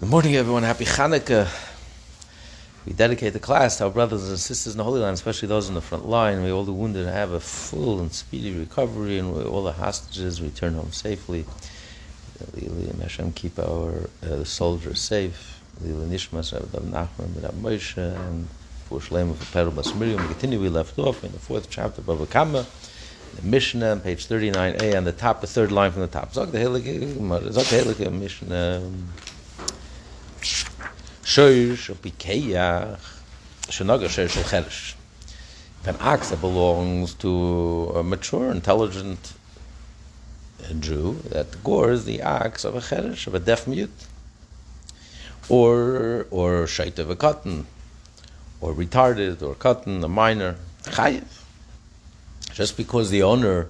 Good morning, everyone. Happy Hanukkah. We dedicate the class to our brothers and sisters in the Holy Land, especially those in the front line. We all the wounded have a full and speedy recovery, and all the hostages return home safely. Hashem keep our uh, soldiers safe. Nishmas Rabbi Nachman, Rabbi Moshe, and for Shalem of Perel Bas Miriam. We continue. We left off in the fourth chapter of Bava Kama, the Mishnah, page thirty-nine a, on the top, the third line from the top. Zok the Heilige Mishnah. Shoyer shel pikeyach shenaga shoyer shel cheresh. An ox that belongs to a mature, intelligent uh, Jew that gores the ox of a cheresh, of a deaf mute, or or shait of a cotton, or retarded, or cotton, a minor, chayiv. Just because the owner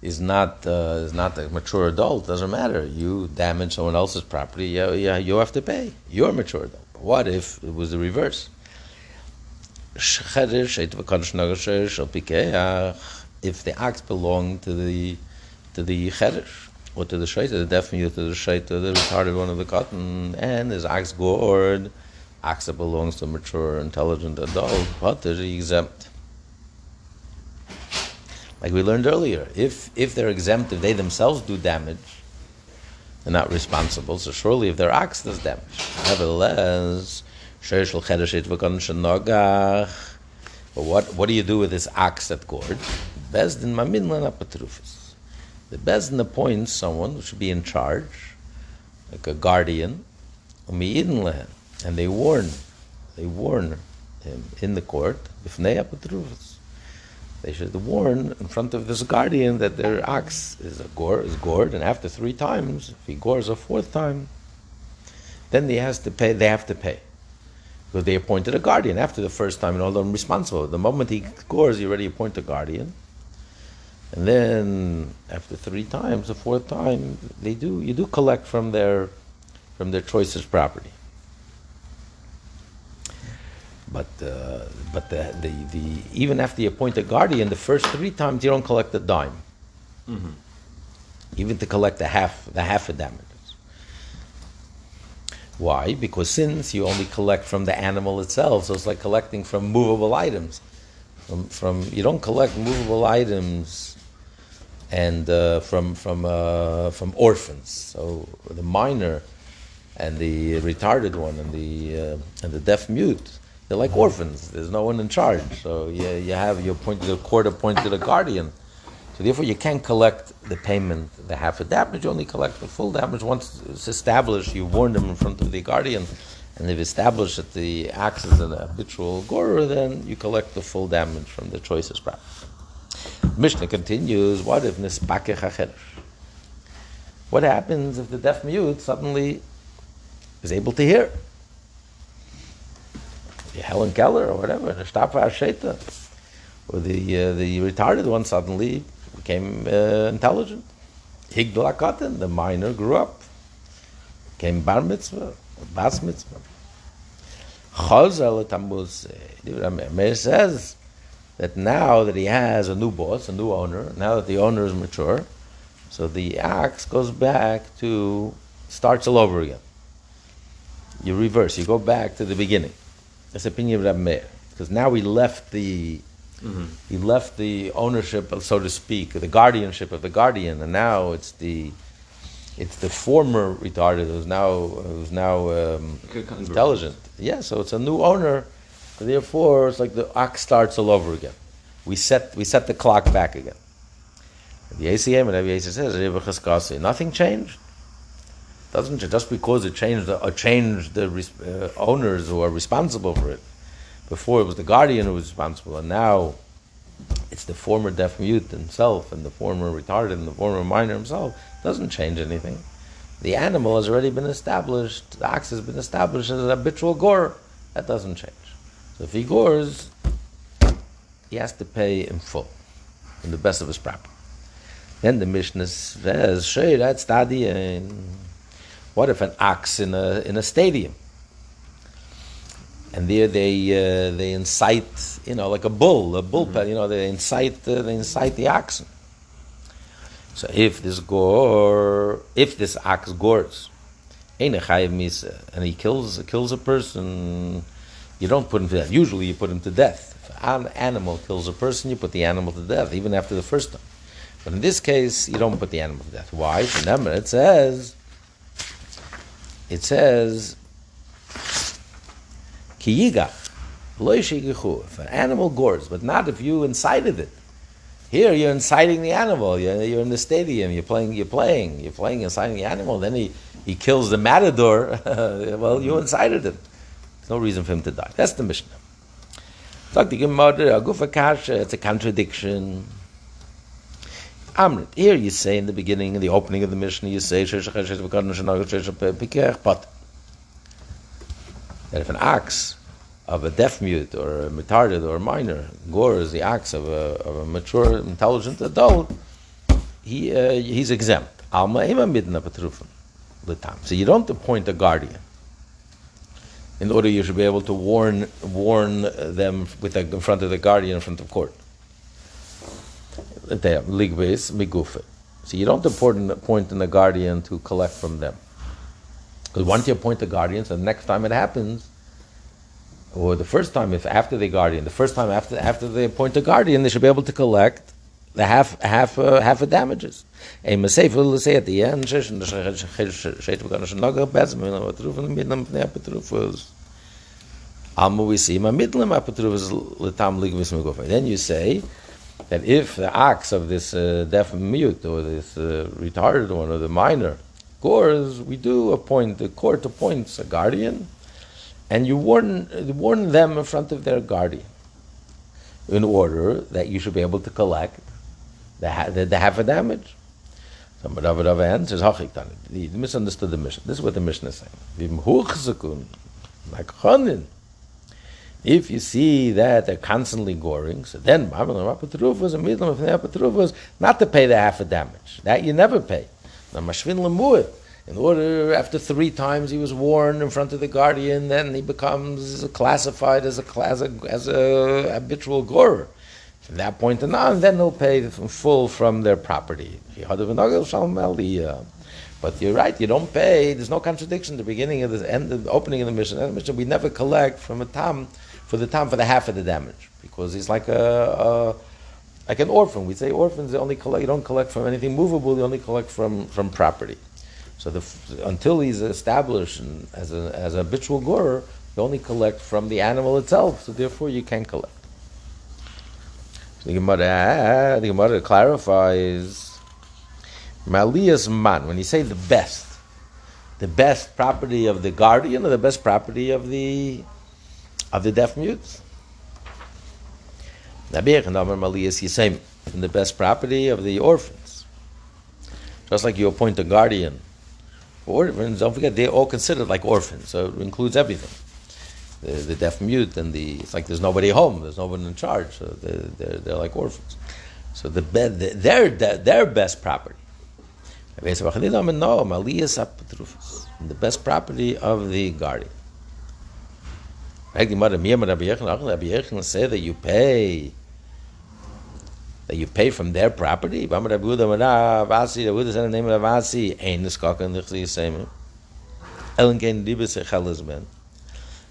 is not uh, is not a mature adult doesn't matter. You damage someone else's property, yeah, you have to pay. You're a mature adult. But what if it was the reverse? If the ox belonged to the to the cheresh or to the shaita, the deaf mute, to the shaita, the retarded one of the cotton, and his ox gored, ox belongs to a mature, intelligent adult, what is exempt? Like we learned earlier, if if they're exempt, if they themselves do damage, they're not responsible. So surely, if their ox does damage, nevertheless, but what what do you do with this ox that gored? Bezdin maminlan apatrufis. The bezdin appoints someone who should be in charge, like a guardian, and they warn, they warn him in the court. B'fnei apatrufis they should warn in front of this guardian that their ox is gore is gored, and after three times, if he gores a fourth time, then he has to pay. They have to pay because they appointed a guardian after the first time, and all them responsible. The moment he gores, you already appoint a guardian, and then after three times, the fourth time, they do you do collect from their from their choicest property. But uh, but the, the, the even after you appoint a guardian, the first three times you don't collect a dime. Mm-hmm. Even to collect the half the half of damages. Why? Because since you only collect from the animal itself, so it's like collecting from movable items. From, from you don't collect movable items and uh, from from uh, from orphans. So the minor and the retarded one and the uh, and the deaf mute they're like orphans. There's no one in charge. So you, you have your appointed court appointed a guardian. So therefore, you can't collect the payment, the half of damage. You only collect the full damage once it's established. You warn them in front of the guardian, and they've established that the axe is an habitual gorer. Then you collect the full damage from the choicest property. Mishnah continues. What if nispake What happens if the deaf mute suddenly is able to hear? Helen Keller or whatever, the Stafa Asheta, or the uh, the retarded one suddenly became uh, intelligent. Higdal Akatan, the minor, grew up, became bar mitzvah, bas mitzvah. Chazal Tammuz, Meir says that now that he has a new boss, a new owner, now that the owner is mature, so the axe goes back to starts all over again. You reverse, you go back to the beginning. That's the opinion of Rabbi Meir. Because now we left the mm-hmm. he left the ownership, of, so to speak, the guardianship of the guardian, and now it's the it's the former retarded who's now who's now um, intelligent. Yeah, so it's a new owner. Therefore, it's like the ox starts all over again. We set we set the clock back again. The ACM and Rabbi says nothing changed doesn't just because it changed the, changed the uh, owners who are responsible for it. Before it was the guardian who was responsible, and now it's the former deaf mute himself and the former retarded and the former minor himself. Doesn't change anything. The animal has already been established. The ox has been established as an habitual gore. That doesn't change. So if he gores, he has to pay in full, in the best of his property. Then the Mishnah says, "Shay, that's tadiyin." What if an ox in a in a stadium? And there they uh, they incite, you know, like a bull, a bull, mm-hmm. you know, they incite uh, they incite the oxen. So if this gore, if this ox gores, and he kills kills a person, you don't put him to death. Usually, you put him to death. If an animal kills a person, you put the animal to death, even after the first time. But in this case, you don't put the animal to death. Why? Remember, it says, it says, kiyiga, if an animal gores, but not if you incited it. Here, you're inciting the animal. You're, you're in the stadium. You're playing. You're playing. You're playing, inciting the animal. Then he, he kills the matador. well, you incited him. There's no reason for him to die. That's the Mishnah. It's a contradiction. Amrit. Here you say in the beginning, in the opening of the Mishnah, you say but that if an ox of a deaf mute or a retarded or a minor gores the ox of a, of a mature, intelligent adult, he, uh, he's exempt. So you don't appoint a guardian in order you should be able to warn warn them with the, in front of the guardian in front of court. So you don't appoint, appoint in a guardian to collect from them. Because once you appoint a guardian, so the next time it happens, or the first time, if after the guardian, the first time after after they appoint a guardian, they should be able to collect the half half uh, half of damages. A mistake will say at the end, then you say that if the ox of this uh, deaf mute or this uh, retarded one or the minor gores, we do appoint the court appoints a guardian and you warn, warn them in front of their guardian in order that you should be able to collect the, the, the half a damage. So Rav Rav answers, He misunderstood the Mishnah. This is what the Mishnah is saying. If you see that they're constantly goring, so then not to pay the half a damage. That you never pay. In order, after three times he was warned in front of the guardian, then he becomes classified as a, as a, as a habitual gorer. From that point on, then he'll pay full from their property. But you're right, you don't pay. There's no contradiction. At the beginning of the end, the opening of the Mishnah, the Mishnah, we never collect from a tam for the time for the half of the damage because he's like a, a like an orphan. We say orphans they only collect. You don't collect from anything movable. You only collect from from property. So the, until he's established as a as a habitual gorer, you only collect from the animal itself. So therefore, you can collect. So the Gemara, the Gemara clarifies Malias man. When you say the best, the best property of the guardian or the best property of the of the deaf mutes. Malias Yisem, the best property of the orphans. Just like you appoint a guardian orphans, don't forget, they're all considered like orphans, so it includes everything. The, the deaf mute and the, it's like there's nobody home, there's nobody in charge, so they're, they're, they're like orphans. So the, the, their, their best property. The best property of the guardian. Say that you pay that you pay from their property.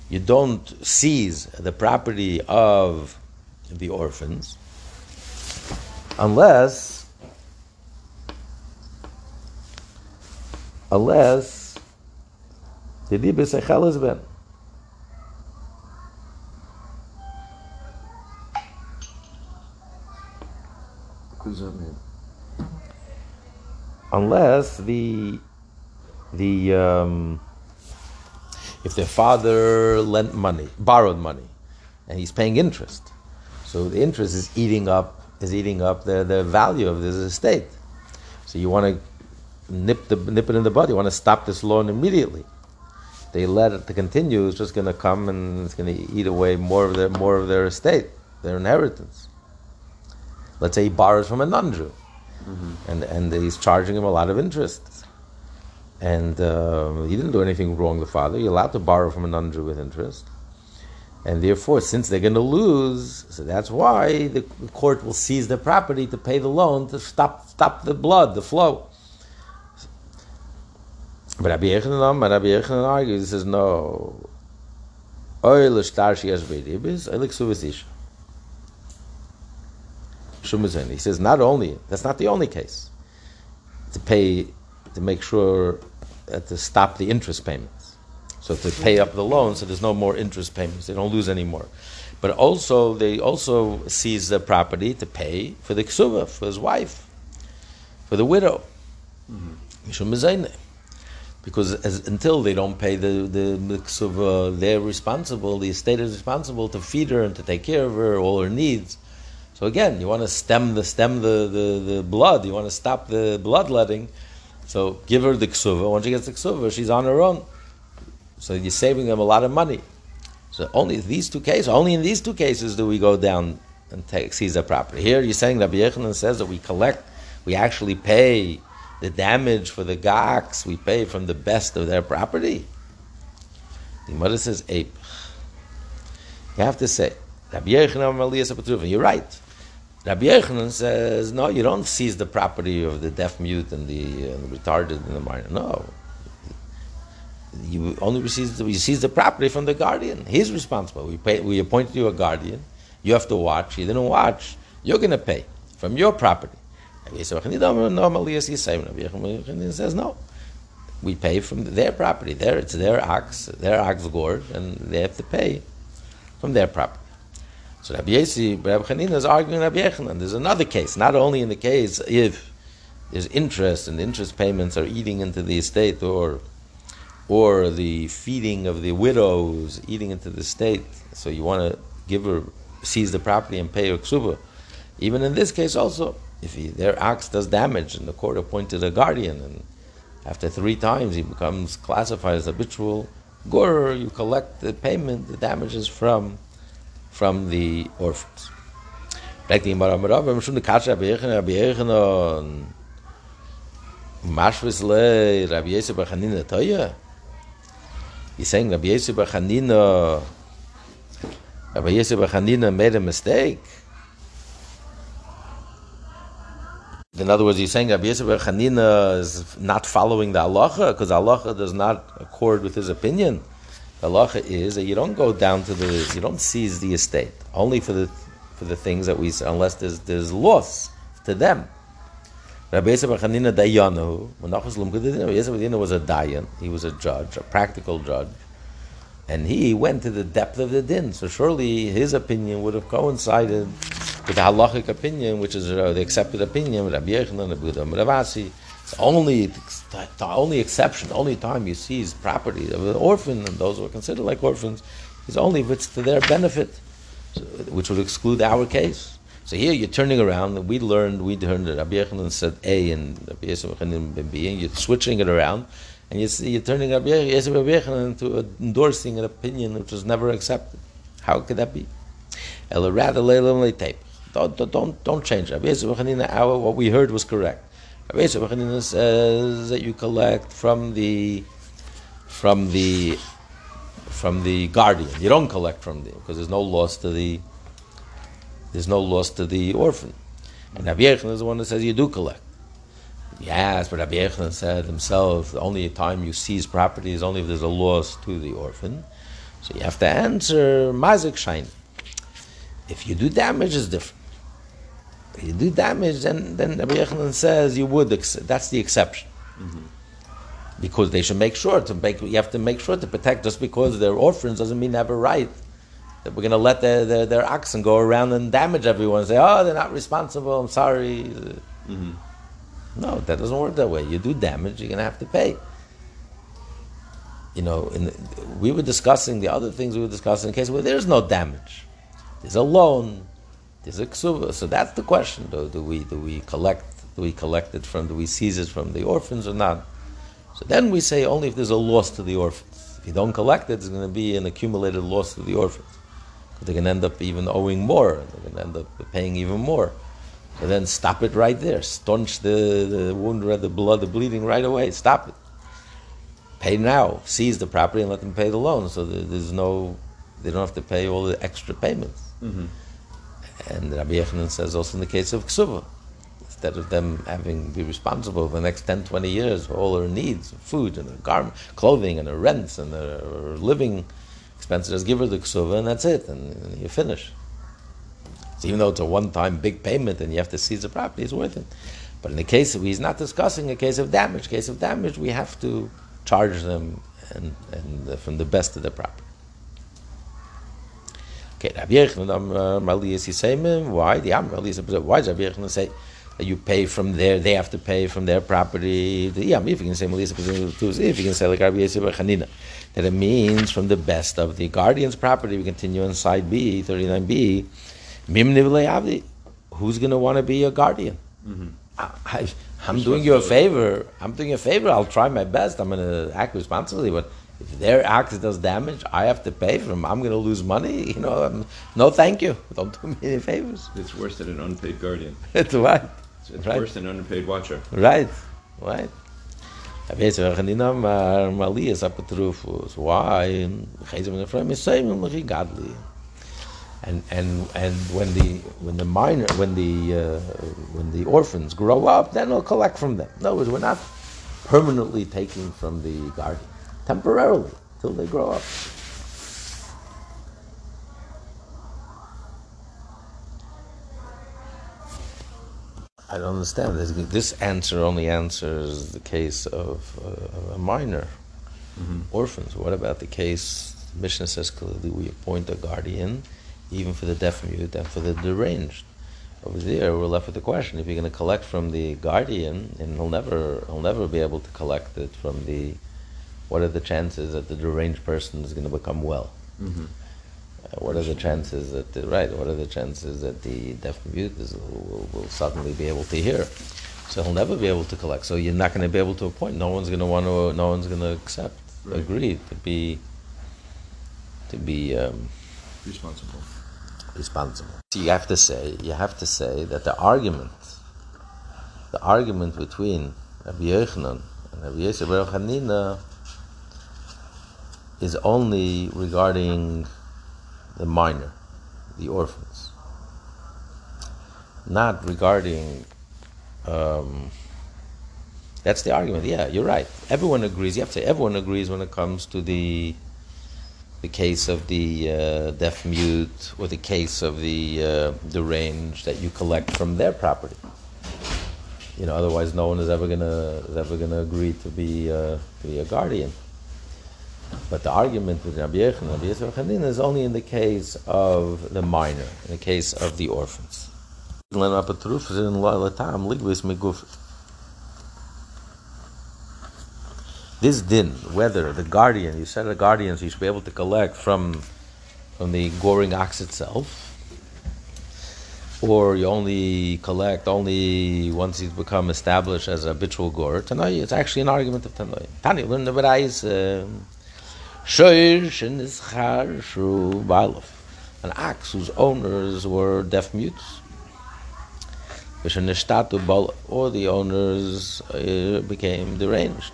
You don't seize the property of the orphans unless unless the dibis ben. Unless the the um, if their father lent money, borrowed money, and he's paying interest, so the interest is eating up is eating up the, the value of this estate. So you want to nip the nip it in the bud. You want to stop this loan immediately. They let it to continue. It's just going to come and it's going to eat away more of their more of their estate, their inheritance. Let's say he borrows from a non-Jew, mm-hmm. and and he's charging him a lot of interest, and uh, he didn't do anything wrong. The father, you're allowed to borrow from a non-Jew with interest, and therefore, since they're going to lose, so that's why the, court will seize the property to pay the loan to stop stop the blood, the flow. But Rabbi Yechanan, Rabbi Yechanan argues, he says, no. Oil shtar sheyesh beiribis, oil ksuvas isha. Shumazin. He says, not only, that's not the only case. To pay, to make sure, uh, to stop the interest payments. So to pay up the loan, so there's no more interest payments. They don't lose any more. But also, they also seize the property to pay for the ksuva, for his wife, for the widow. Mm-hmm. Because as, until they don't pay the, the, the ksuva, they're responsible, the estate is responsible to feed her and to take care of her, all her needs. So again, you want to stem the stem the, the, the blood, you want to stop the bloodletting. So give her the ksuva. Once she gets the ksuva, she's on her own. So you're saving them a lot of money. So only these two cases, only in these two cases do we go down and take, seize the property. Here you're saying Rabbi Yechanan says that we collect, we actually pay the damage for the gaks, we pay from the best of their property. The mother says ape. You have to say, Rabbi You're right. Rabbi Yechanan says, no, you don't seize the property of the deaf mute and the, the retarded and the minor. No. You only receive the, you seize the property from the guardian. He's responsible. We, pay, we appointed you a guardian. You have to watch. You didn't watch. You're going to pay from your property. Rabbi Yechanan says, no. We pay from their property. There, it's their ox, their ox gourd, and they have to pay from their property. So Rabbi Yesi, Rabbi Chanina is arguing Rabbi Yechanan. There's another case, not only in the case if there's interest and interest payments are eating into the estate or or the feeding of the widows eating into the estate, so you want to give her, seize the property and pay her ksuba. Even in this case also, if he, their ox does damage and the court appointed a guardian and after three times he becomes classified as habitual gur, you collect the payment, the damages from from the orphans. Back to Yimar Amarav, I'm the Kasha Rabbi Yechanan, Rabbi Yechanan, Mashvis Le, Rabbi Yisrael Bar Chanina Toya. He's saying Rabbi Yisrael Bar Chanina, Rabbi Yisrael Bar Chanina made a mistake. In other words, he's saying Rabbi Yisrael Bar Chanina is not following the halacha because halacha does not accord with his opinion. The halacha is that you don't go down to the, you don't seize the estate only for the for the things that we unless there's there's loss to them. Rabbi Yisrael Chanina Dayanu, Menachos Yisrael was a dayan. He was a judge, a practical judge, and he went to the depth of the din. So surely his opinion would have coincided with the halachic opinion, which is uh, the accepted opinion, Rabbi Yechanan, Rabbi Ravasi. It's only the only exception, the only time you seize property of an orphan, and those who are considered like orphans, is only if it's to their benefit, so, which would exclude our case. So here you're turning around, we learned, we learned that Rabbi Yechanan said A and Rabbi Yisrael B, and you're switching it around, and you see, you're turning Rabbi Yechanan into endorsing an opinion which was never accepted. How could that be? Don't, don't, don't, don't change. Rabbi Yisrael what we heard was correct. Rabbi Yisrael says uh, that you collect from the from the from the guardian. You don't collect from the because there's no loss to the there's no loss to the orphan. And Rabbi Yechon is the one that says you do collect. Yes, but Rabbi Yechon said himself the only time you seize property is only if there's a loss to the orphan. So you have to answer mazik shine. If you do damage, it's different you do damage, then then Rabbi Yechanan says you would. That's the exception. Mm-hmm. Because they should make sure to make. You have to make sure to protect. Just because they're orphans doesn't mean they have a right. That we're going to let their, their, their oxen go around and damage everyone. And say, oh, they're not responsible. I'm sorry. Mm-hmm. No, that doesn't work that way. You do damage, you're going to have to pay. You know, the, we were discussing the other things we were discussing in case where there's no damage. There's a loan is a ksuva. So that's the question: do, do we do we collect do we collect it from do we seize it from the orphans or not? So then we say only if there's a loss to the orphans. If you don't collect it, it's going to be an accumulated loss to the orphans. They're going to end up even owing more. They're going to end up paying even more. So then stop it right there. Staunch the, the wound, the blood, the bleeding right away. Stop it. Pay now. Seize the property and let them pay the loan. So there's no, they don't have to pay all the extra payments. Mm-hmm. And Rabbi Yechanan says also in the case of ksuva, instead of them having be responsible for the next 10, 20 years for all their needs, food and their garment, clothing and their rents and their living expenses, just give her the ksuva and that's it, and, and you finish. So even though it's a one-time big payment and you have to seize the property, it's worth it. But in the case of, he's not discussing a case of damage. Case of damage, we have to charge them and, and from the best of the property. Okay, Rabbi Yechon, um, uh, Mali is saying, uh, why? The Am Mali is why does Rabbi Yechon say that you pay from there, they have to pay from their property? Yeah, if you can say Mali is if you can say like Rabbi Yechon that it means from the best of the guardian's property. We continue on side B, 39B. Mim Who's going to want to be a guardian? Mm-hmm. I, am doing you a favor. I'm doing you a favor. I'll try my best. I'm going to act responsibly, but if their act does damage, I have to pay for them. I'm going to lose money. You know, I'm, no, thank you. Don't do me any favors. It's worse than an unpaid guardian. it's right. It's right. worse than an unpaid watcher. Right, right. Why? And and and when the when the minor when the uh, when the orphans grow up, then we'll collect from them. In other words, we're not permanently taking from the guardian temporarily till they grow up. I don't understand. This answer only answers the case of uh, a minor mm-hmm. orphans. What about the case? The Mishnah says clearly we appoint a guardian, even for the deaf mute and for the deranged. Over there, we're left with the question: If you're going to collect from the guardian, and he'll never, he'll never be able to collect it from the what are the chances that the deranged person is going to become well? Mm-hmm. Uh, what are the chances that the, right? What are the chances that the deaf mute is, will, will, suddenly be able to hear? So he'll never be able to collect. So you're not going to be able to appoint. No one's going to want to. No one's going to accept, right. agree to be to be um, responsible. Responsible. So you have to say. You have to say that the argument, the argument between Rabbi Yochanan and Rabbi Yosef Hanina is only regarding the minor, the orphans, not regarding. Um, that's the argument. Yeah, you're right. Everyone agrees. You have to say everyone agrees when it comes to the the case of the uh, deaf mute or the case of the uh, deranged that you collect from their property. You know, otherwise, no one is ever gonna is ever gonna agree to be uh, to be a guardian. But the argument with Rabbi Yechon and Rabbi Yisrael is only in the case of the minor, in the case of the orphans. This din, whether the guardian, you said the guardians, you should be able to collect from from the goring ox itself, or you only collect only once he's become established as a habitual gorer. Tanoi, it's actually an argument of Tanoi. Tani, learn the uh, Berais. Shoir shenizchar shru ba'alov. An ox whose owners were deaf mutes. Or the owners uh, became deranged.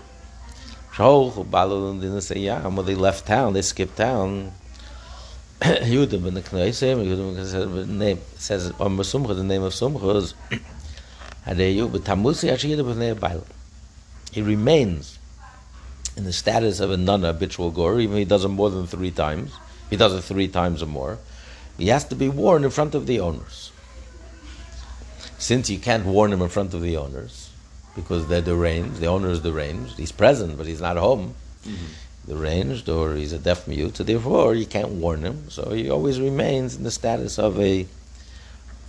When they left town, they skipped town. Yehudim in the Knesset, Yehudim name says on Sumcha, the name of Sumcha is He remains in the status of a non-habitual gorer, even if he does it more than three times, he does it three times or more, he has to be warned in front of the owners. Since you can't warn him in front of the owners, because they're deranged, the owner is deranged, he's present, but he's not home, mm-hmm. deranged, or he's a deaf mute, so therefore you can't warn him, so he always remains in the status of a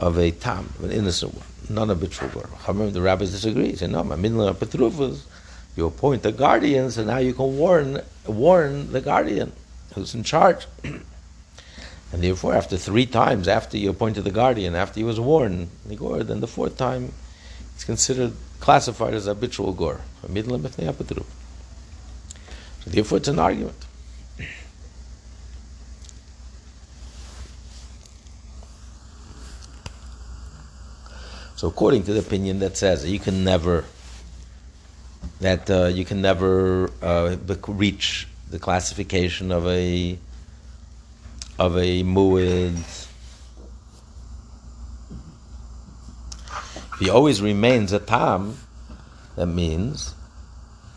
of a tam, an innocent one, non-habitual gorer. The rabbis disagree. They say, no, my minla petrufas, you appoint the guardians, and now you can warn warn the guardian who's in charge. and therefore, after three times after you appointed the guardian, after he was warned, the gore, then the fourth time it's considered classified as habitual gore. So therefore, it's an argument. So, according to the opinion that says you can never that uh, you can never uh, reach the classification of a of a muid. He always remains a tam, that means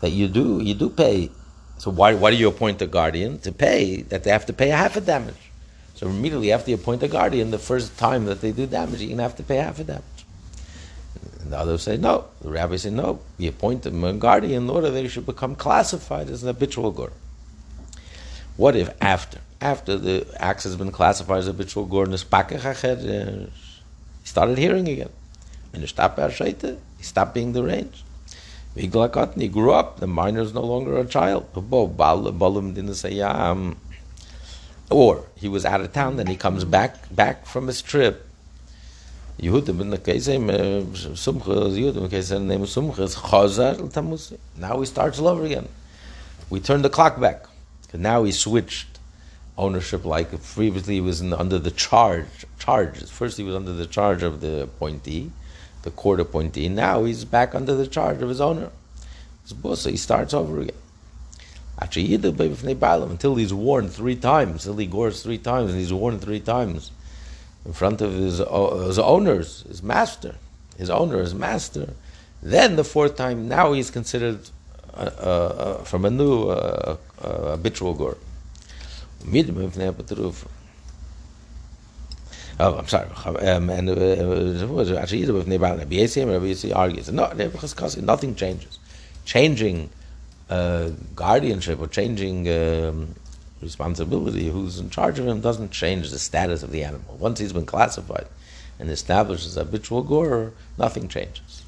that you do you do pay. So why why do you appoint a guardian to pay that they have to pay half a damage? So immediately after you appoint a guardian, the first time that they do damage, you're gonna have to pay half a damage. And the others say no. The rabbi say no. You appoint them a guardian in order they should become classified as an habitual gur. What if after after the axe has been classified as habitual gur, uh, he started hearing again, and he stopped he stopped being deranged. He grew up. The minor is no longer a child. Um, or he was out of town, then he comes back back from his trip. Yehudim in the case Sumcha, Yehudim in case name Sumcha is Chazar Tamusi. Now he starts all over again. We turn the clock back. Now he switched ownership like previously he was in, under the charge charges. First he was under the charge of the appointee, the court appointee. Now he's back under the charge of his owner. So he starts over again. Until he's warned three times, until he gores three times, and he's warned three times in front of his, uh, his owners, his master, his owner, his master. Then the fourth time, now he's considered uh, uh, from a new uh, habitual gore. Oh, I'm sorry. Um, and actually, Rabbi Yisrael argues. No, nothing changes. Changing guardianship or changing um, responsibility, who's in charge of him, doesn't change the status of the animal. Once he's been classified and established as habitual gorer, nothing changes.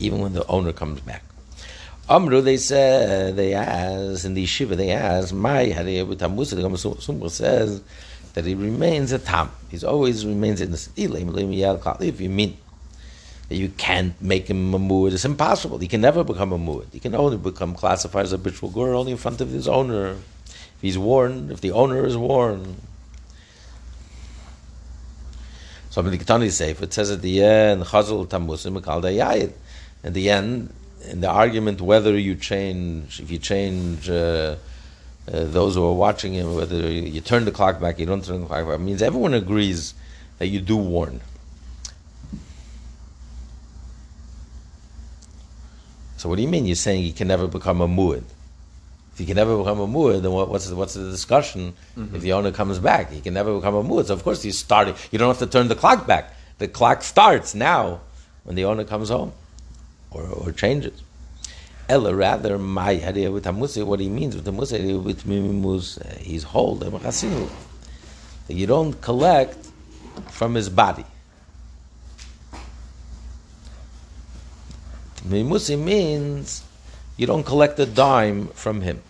Even when the owner comes back. Amru, they said, they ask, in the yeshiva, they ask, my Musa says that he remains a tam. He always remains in the if you mean that you can't make him a muad. It's impossible. He can never become a muad. He can only become classified as a habitual gur only in front of his owner. He's warned, if the owner is warned. So in the Ketani Seif, it says at the end, Chazal Tamusim Yayid. At the end, in the argument whether you change, if you change uh, uh, those who are watching him, whether you turn the clock back, you don't turn the clock back, means everyone agrees that you do warn. So what do you mean? You're saying he can never become a muad? If he can never become a muad, then what, what's the, what's the discussion? Mm-hmm. If the owner comes back, he can never become a muad. So of course he's starting. You don't have to turn the clock back. The clock starts now when the owner comes home or, or changes. Ella rather my idea with Hamusi, what he means with Hamusi with Mimimus, he's that you don't collect from his body. Mimusi means you don't collect a dime from him.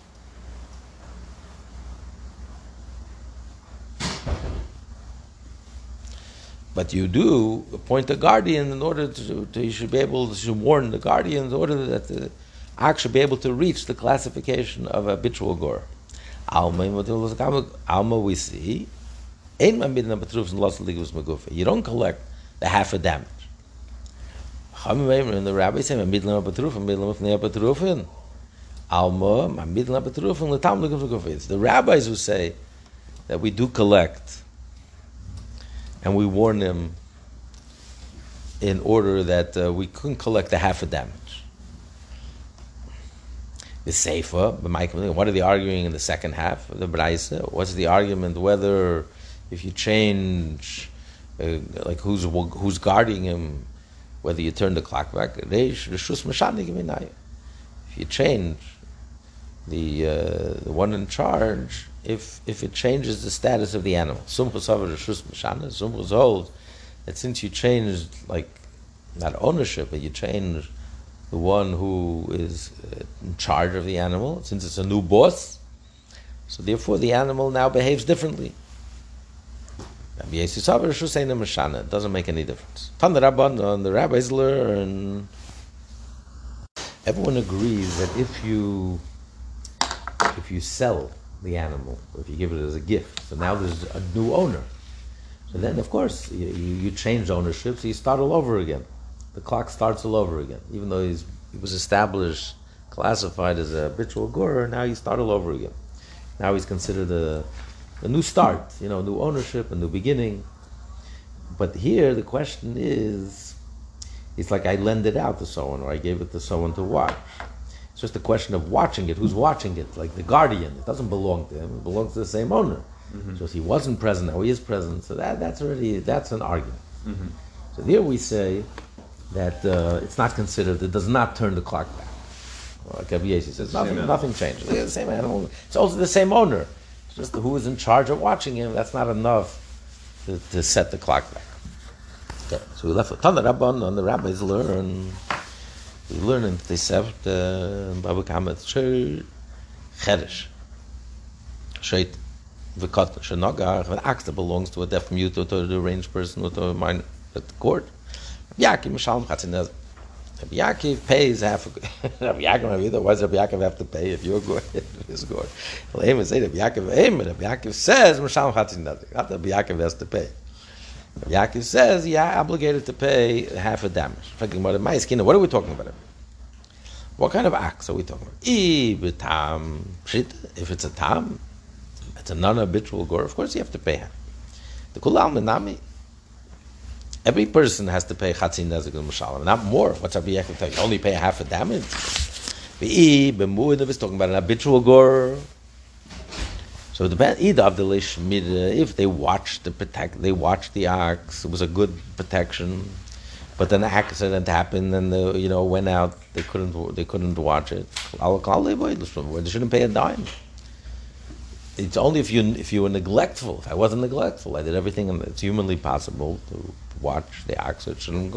But you do appoint a guardian in order to, to you should be able to warn the guardian in order that the act should be able to reach the classification of habitual gore. Alma, we see, you don't collect the half a damage. The rabbi looking It's the rabbis who say that we do collect, and we warn them in order that uh, we couldn't collect the half a damage. The Seifa, what are they arguing in the second half of the Braisa? What's the argument whether if you change, uh, like who's who's guarding him, whether you turn the clock back, if you change the, uh, the one in charge, if if it changes the status of the animal, Sumchus holds that since you changed like not ownership, but you change the one who is uh, in charge of the animal, since it's a new boss, so therefore the animal now behaves differently. It doesn't make any difference. The Rabban, uh, the rabbis learn. Everyone agrees that if you if you sell the animal, if you give it as a gift, so now there's a new owner. So then, of course, you, you change ownership, so you start all over again. The clock starts all over again. Even though he was established, classified as a habitual gorer, now you start all over again. Now he's considered a a new start, you know, new ownership, a new beginning. But here the question is, It's like I lend it out to someone or I gave it to someone to watch. It's just a question of watching it. Who's watching it? Like the guardian. It doesn't belong to him. It belongs to the same owner. So if he wasn't present, now he is present. So that, that's already that's an argument. So there we say that uh, it's not considered. It does not turn the clock back. Like Rabbi Yossi says, nothing, nothing changes. They're the same animal. It's also the same owner. Just who is in charge of watching him. That's not enough to, to set the clock back. Okay, so we left with Tana Rabban, and the rabbis learn. We learn in Tesev, the uh, Baba Kamet, Cheresh. Sheit, V'kat, Shenogar, an axe that belongs to a deaf mute or to a deranged person or to a minor at the court. Yaakov Mishalom Chatzinez. Rabbi Yaakov pays half Rabbi Yaakov, Yehuda, why does Rabbi Yaakov have to pay if you're good? if it's good. Well, Amos say Rabbi Yaakov, Amos, Rabbi Yaakov says Mishalom Chatzinez. Not that Rabbi Yaakov has to pay. Rabbi Yaakov says, yeah, obligated to pay half a damage. Thinking about my skin, what are we talking about? What kind of axe are we talking about? If it's a tam, it's a non-habitual gore. Of course, you have to pay half. The kulam menami. Every person has to pay chatzin nezik and mashalim, not more. What's Rabbi Yaakov tell you? Only pay half a damage. V'i b'mu'id is talking about an habitual gore. So the id of the lishmid, if they watched the protect, they watched the ox. It was a good protection, but then an accident happened, and the you know went out. They couldn't they couldn't watch it. They shouldn't pay a dime. It's only if you if you were neglectful. If I wasn't neglectful, I did everything that's humanly possible to watch the ox. It shouldn't.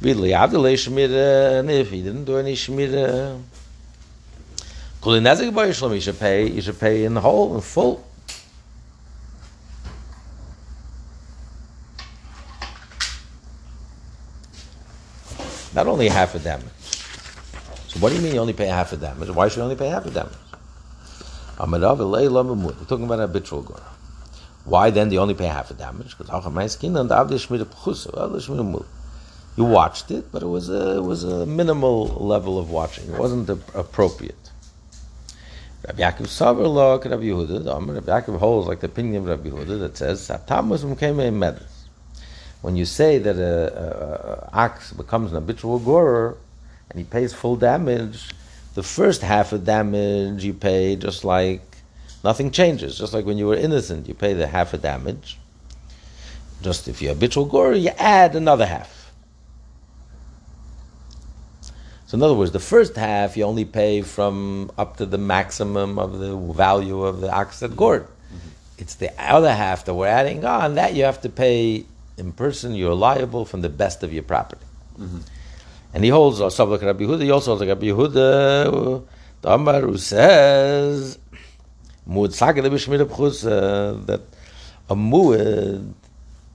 Really, uh, and if he didn't do any shmira. Uh, Kulinezik by Yishlom, you should pay, you should pay in whole, in full. Not only half a damage. So what do you mean you only pay half a damage? Why should you only pay half a damage? We're talking about habitual gore. Why then do only pay half a damage? Because. You watched it, but it was a, it was a minimal level of watching. It wasn't appropriate. Rabbi Yaakov Savar lo Rabbi Yehuda. Rabbi Yaakov holds like the opinion of Rabbi Yehuda that says Satam was medus. When you say that a, a, a ox becomes an habitual gorer and he pays full damage, the first half of damage you pay just like nothing changes. Just like when you were innocent, you pay the half of damage. Just if you're a habitual gorer, you add another half. So in other words, the first half you only pay from up to the maximum of the value of the ox that gored. Mm-hmm. It's the other half that we're adding on that you have to pay in person. You're liable from the best of your property. Mm-hmm. And he holds also like Rabbi Yehuda. He also holds like Rabbi Yehuda. The Amar who says that a muad,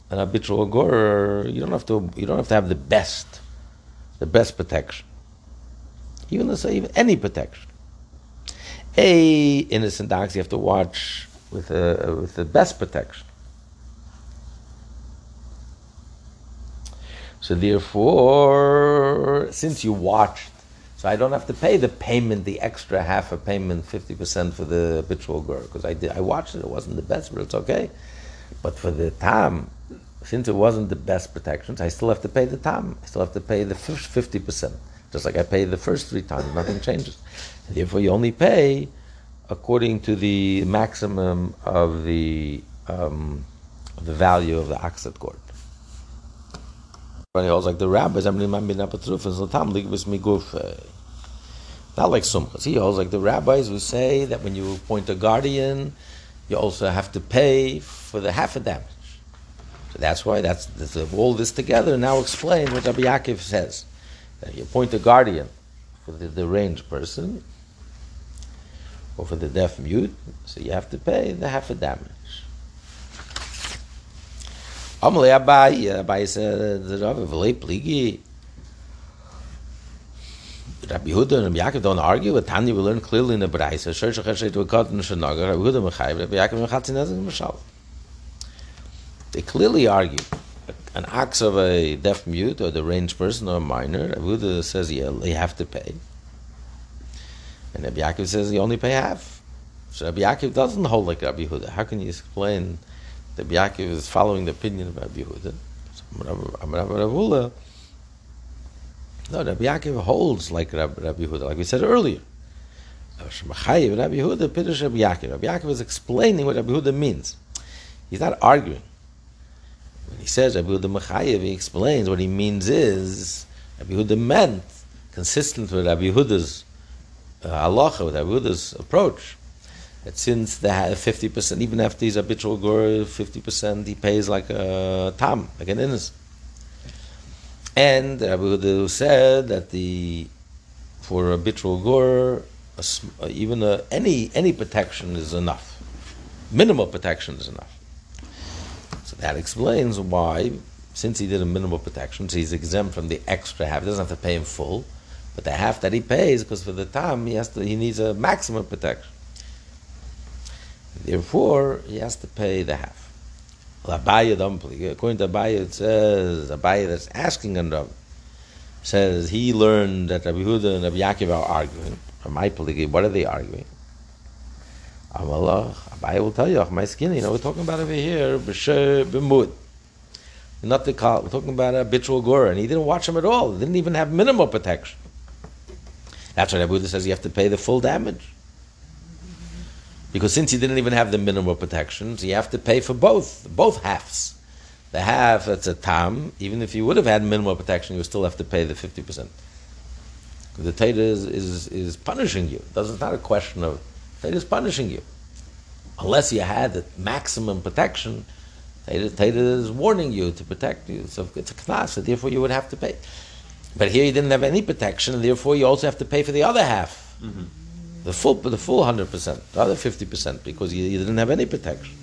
an habitual gorer, you don't have to. You don't have to have the best, the best protection even let's say even any protection. A innocent ox you have to watch with a, with the best protection. So therefore, since you watched, so I don't have to pay the payment, the extra half a payment, fifty percent for the habitual girl because I did. I watched it. It wasn't the best, but it's okay. But for the tam, since it wasn't the best protections, I still have to pay the tam. I still have to pay the first fifty percent, just like I paid the first three times. Nothing changes. Therefore, you only pay according to the maximum of the um, the value of the oxet cord. But he holds like the rabbis. I'm not like Sumchas. He holds like the rabbis who say that when you appoint a guardian, you also have to pay for the half a damage. So that's why that's, that's all this together now explain what Rabbi Yaakov says. That you appoint a guardian for the deranged person or for the deaf mute, so you have to pay the half a damage. Amalei Abai, Abai said, the Pligi. Rabbi Yehuda and Rabbi Yaakov don't argue. With Tanya, we learn clearly in the Braisa. Rabbi. Rabbi Yaakov ezek. They clearly argue. An ox of a deaf mute or deranged person or a minor, Rabbi Yehuda says yeah, you have to pay. And Rabbi Yaakov says you only pay half. So Rabbi Yaakov doesn't hold like Rabbi Yehuda. How can you explain Rabbi Yaakov is following the opinion of Rabbi Yehuda? No, Rabbi Yaakov holds like Rabbi, Rabbi Yehuda, like we said earlier. Rabbi Yehuda, Pirush Rabbi Yaakov. Rabbi Yaakov is explaining what Rabbi Yehuda means. He's not arguing. When he says Rabbi Yehuda Mechayev, he explains what he means is Rabbi Yehuda meant, consistent with Rabbi Yehuda's uh, halacha, with Rabbi Yehuda's approach, that since they have 50%, even after he's habitual gur, 50% he pays like a tam, like an innocent. And Rabbi Yehuda said that the for a habitual gur, uh, even a, any any protection is enough. Minimal protection is enough. So that explains why, since he did a minimal protection, so he's exempt from the extra half. He doesn't have to pay in full, but the half that he pays, because for the time he has to, he needs a maximum protection. Therefore, he has to pay the half. According to Abaye, it says Abaye that's asking on Rav says he learned that Rabbi Huda and Rabbi Yaakov are arguing. From my polygamy, what are they arguing? Amalach, Abaye will tell you, my skin, you know, we're talking about over here, B'she B'mud. Not the call, we're talking about a habitual gore, and he didn't watch him at all. He didn't even have minimal protection. That's why Rabbi Huda says you have to pay the full damage. Because since he didn't even have the minimal protections, you have to pay for both, both halves. The half that's a tam, even if you would have had minimal protection, you would still have to pay the 50%. The Torah is, is, is punishing you. It's not a question of, Torah is punishing you. Unless you had the maximum protection, Torah is warning you to protect you. So it's a knas, so therefore you would have to pay. But here you didn't have any protection, and therefore you also have to pay for the other half. Mm-hmm. The full, the full hundred percent, the other fifty percent, because you, didn't have any protection.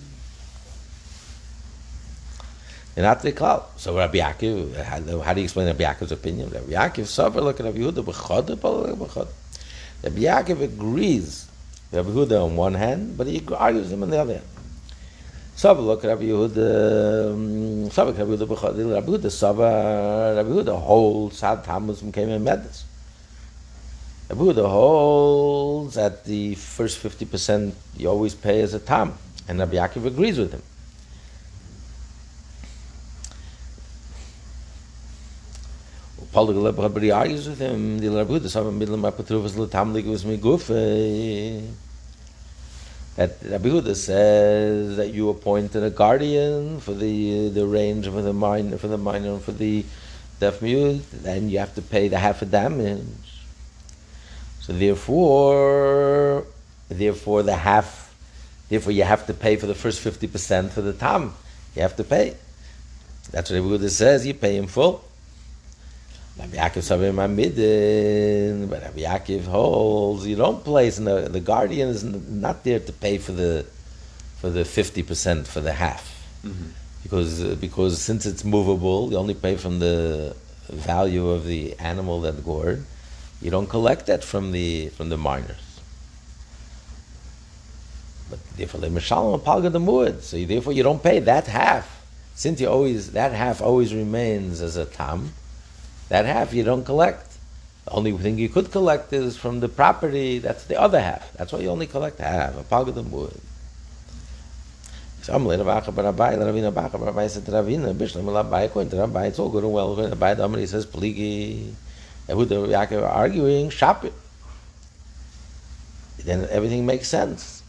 Klal. So Rabbi Yaakov, how, how do you explain Rabbi Yaakov's opinion? Rabbi Yaakov suffer look at Rabbi Yehuda b'chad. Rabbi Yaakov agrees Rabbi Yehuda on one hand, but he argues him on the other hand. Sava look Rabbi Yehuda, um, Sava Rabbi Yehuda b'chad. Rabbi Yehuda Sava, Rabbi Yehuda holds Sad Tammuz came in Medus. Rabbi Yehuda holds that the first 50% you always pay as a tam, and Rabbi Yaakov agrees with him. Paul the he argues with him, the Rabbi of Rabbi Yehuda says that you appointed a guardian for the the range for the minor for the minor for the deaf mute, then you have to pay the half a damage. So therefore, therefore the half, therefore you have to pay for the first fifty percent for the tam. You have to pay. That's what Rabbi Yehuda says. You pay in full. Rabbi Yaakov Amidin, but Rabbi Yaakov holds you don't place, and the, the guardian is not there to pay for the for the fifty percent for the half, because uh, because since it's movable, you only pay from the value of the animal that gored. You don't collect that from the from the miners. But therefore, they mishalim palga the muad. So therefore, you don't pay that half. Since you always that half always remains as a tam, that half you don't collect. The only thing you could collect is from the property. That's the other half. That's why you only collect half. Palga the muad. Said Bishlam to it's all good and well. Says, Pligi. Ehud and Yaakov are arguing, shop it. Then everything makes sense.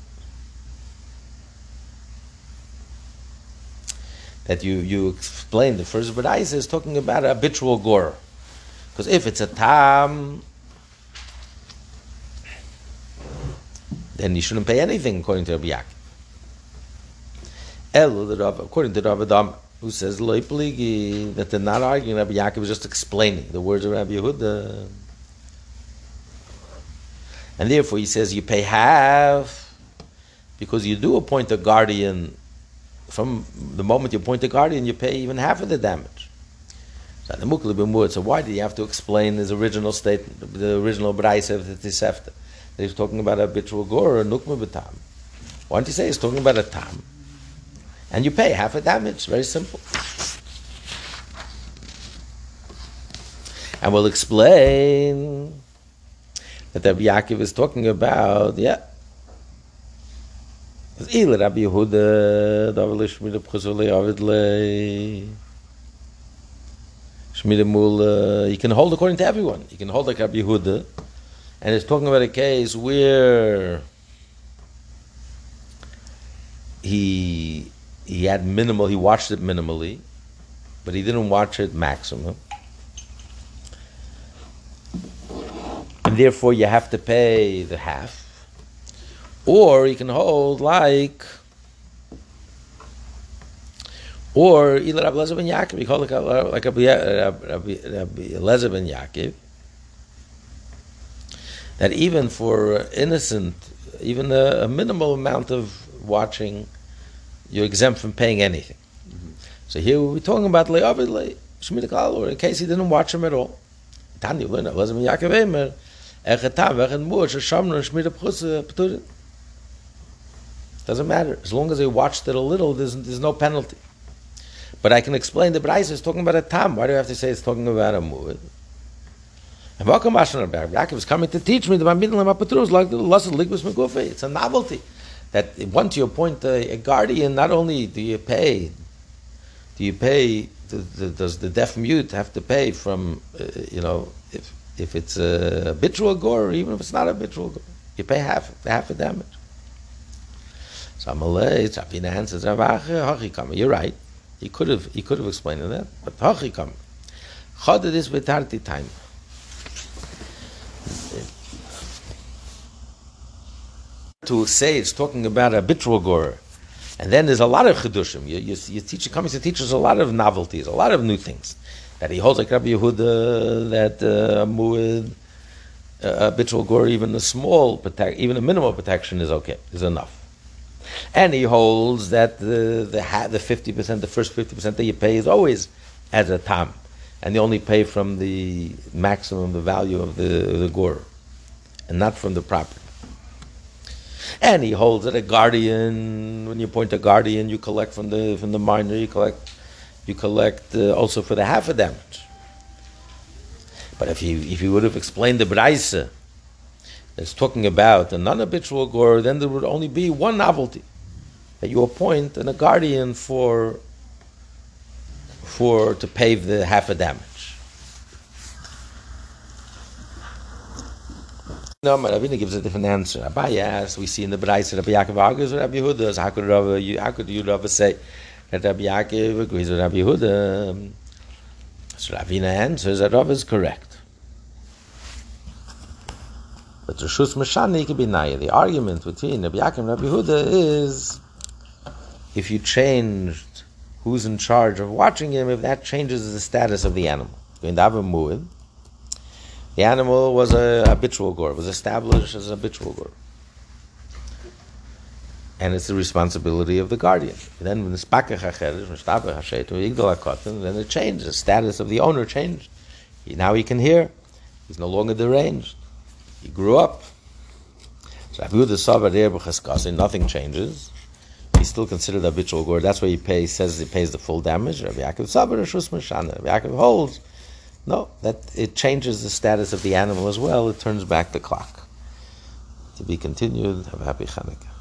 That you, you explain the first B'dais is talking about habitual gore. Because if it's a tam, then you shouldn't pay anything according to Rabbi Yaakov. The Rav, according to Rav Adam, who says loy pligi, that they're not arguing. Rabbi Yaakov is just explaining the words of Rabbi Yehuda, and therefore he says you pay half because you do appoint a guardian. From the moment you appoint a guardian, you pay even half of the damage. So why did he have to explain his original statement, the original Braisa of the Tosefta? That he's talking about a habitual gore or nukma b'tam. Why don't you say he's talking about a tam? And you pay half a damage. Very simple. And we'll explain that Rabbi Yaakov is talking about, yeah. Rabbi Yehuda, Shmira you can hold according to everyone. You can hold like Rabbi Yehuda, and it's talking about a case where he he had minimal. He watched it minimally, but he didn't watch it maximum, and therefore you have to pay the half. Or you can hold like. Or either Rabbi ben Yaakov, you call it like Rabbi, Rabbi, ben Yaakov, that even for innocent, even a, a, minimal amount of watching, you're exempt from paying anything. Mm-hmm. So here we're talking about Le'avid Klal, or in case he didn't watch him at all. Elazar ben Yaakov Emer, Echet Tav, Echet Mu'ah, Sheshamra, Shmira Pchusa, Pturin. Doesn't matter. As long as they watched it a little, there's, there's no penalty. But I can explain the Bryce is talking about a tam. Why do I have to say it's talking about a mu'id? And welcome Ashna Yaakov is coming to teach me the Bambin is like the Lasad Ligbus Megufe. It's a novelty. That once you appoint a, a, guardian, not only do you pay, do you pay, does the deaf mute have to pay from, uh, you know, if, if it's a habitual gore, or even if it's not a habitual gore, you pay half, half the damage. You're right. He could have he could have explained that, but Hachikam. Chod is betarti time. To say it's talking about a gorer. And then there's a lot of chidushim. You, you, you teach, coming to teach us a lot of novelties, a lot of new things. That he holds like Rabbi Yehuda, that uh, mu'id, uh, even a small even a minimal protection is okay, is enough. And he holds that the the the fifty percent, the first fifty percent that you pay is always as a tam, and you only pay from the maximum, the value of the the gore, and not from the property. And he holds that a guardian, when you appoint a guardian, you collect from the from the minor, you collect you collect uh, also for the half of damage. But if he if he would have explained the brayse that's talking about a non-habitual gore, then there would only be one novelty that you appoint and a guardian for for to pave the half a damage. No, Ravina gives a different answer. Abaye asks, we see in the Braisa Rabbi Yaakov argues with Rabbi Yehuda. How could Rabbi, you, how could you Rabbi say that Rabbi Yaakov agrees with Rabbi Yehuda? So Ravina answers that Rabbi is correct. But Rishus Mashani can be Naya. The argument between Rabbi Yaakov and Rabbi Huda is if you changed who's in charge of watching him, if that changes the status of the animal. In the animal was a habitual gore, was established as a habitual gore. And it's the responsibility of the guardian. Then when the then it changed. The status of the owner changed. Now he can hear. He's no longer deranged. He grew up. So saw there nothing changes. He's still considered habitual gore. That's why he pays. Says he pays the full damage. Rabbi Yaakov Sabar. Rabbi Yaakov holds. No, that it changes the status of the animal as well. It turns back the clock. To be continued. Have a happy Chanukah.